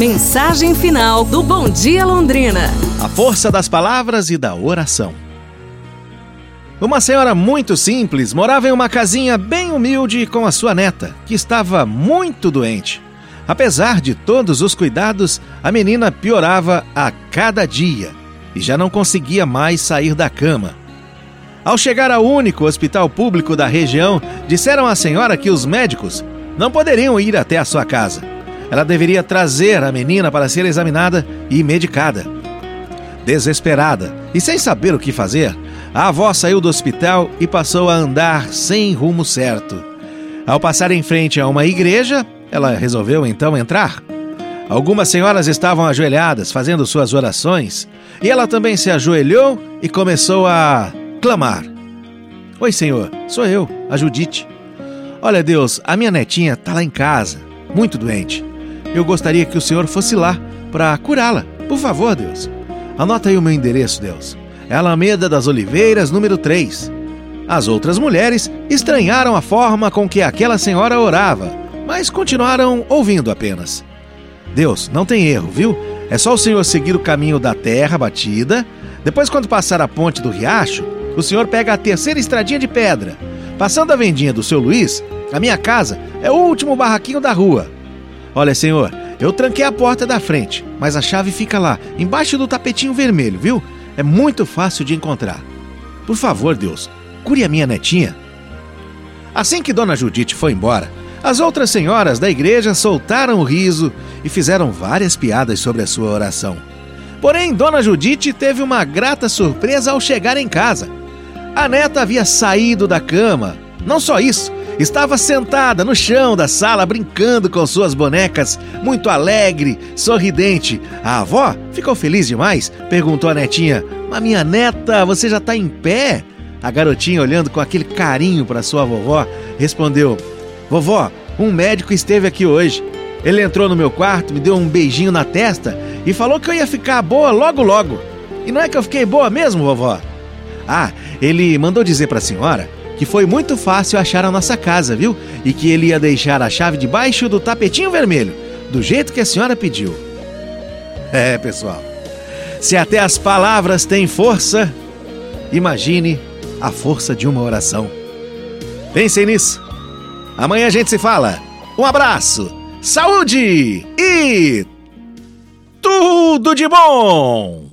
Mensagem final do Bom Dia Londrina. A força das palavras e da oração. Uma senhora muito simples morava em uma casinha bem humilde com a sua neta, que estava muito doente. Apesar de todos os cuidados, a menina piorava a cada dia e já não conseguia mais sair da cama. Ao chegar ao único hospital público da região, disseram à senhora que os médicos não poderiam ir até a sua casa. Ela deveria trazer a menina para ser examinada e medicada. Desesperada e sem saber o que fazer, a avó saiu do hospital e passou a andar sem rumo certo. Ao passar em frente a uma igreja, ela resolveu então entrar. Algumas senhoras estavam ajoelhadas fazendo suas orações e ela também se ajoelhou e começou a clamar: Oi, senhor, sou eu, a Judite. Olha, Deus, a minha netinha está lá em casa, muito doente. Eu gostaria que o senhor fosse lá para curá-la. Por favor, Deus. Anota aí o meu endereço, Deus. É Alameda das Oliveiras, número 3. As outras mulheres estranharam a forma com que aquela senhora orava, mas continuaram ouvindo apenas. Deus, não tem erro, viu? É só o senhor seguir o caminho da terra batida. Depois, quando passar a ponte do riacho, o senhor pega a terceira estradinha de pedra. Passando a vendinha do seu Luiz, a minha casa é o último barraquinho da rua. Olha, senhor, eu tranquei a porta da frente, mas a chave fica lá, embaixo do tapetinho vermelho, viu? É muito fácil de encontrar. Por favor, Deus, cure a minha netinha. Assim que Dona Judite foi embora, as outras senhoras da igreja soltaram o riso e fizeram várias piadas sobre a sua oração. Porém, Dona Judite teve uma grata surpresa ao chegar em casa. A neta havia saído da cama. Não só isso, Estava sentada no chão da sala brincando com suas bonecas, muito alegre, sorridente. A avó ficou feliz demais, perguntou à netinha: Mas minha neta, você já está em pé? A garotinha, olhando com aquele carinho para sua vovó, respondeu: Vovó, um médico esteve aqui hoje. Ele entrou no meu quarto, me deu um beijinho na testa e falou que eu ia ficar boa logo logo. E não é que eu fiquei boa mesmo, vovó? Ah, ele mandou dizer para a senhora que foi muito fácil achar a nossa casa, viu? E que ele ia deixar a chave debaixo do tapetinho vermelho, do jeito que a senhora pediu. É, pessoal. Se até as palavras têm força, imagine a força de uma oração. Pensem nisso. Amanhã a gente se fala. Um abraço, saúde e tudo de bom!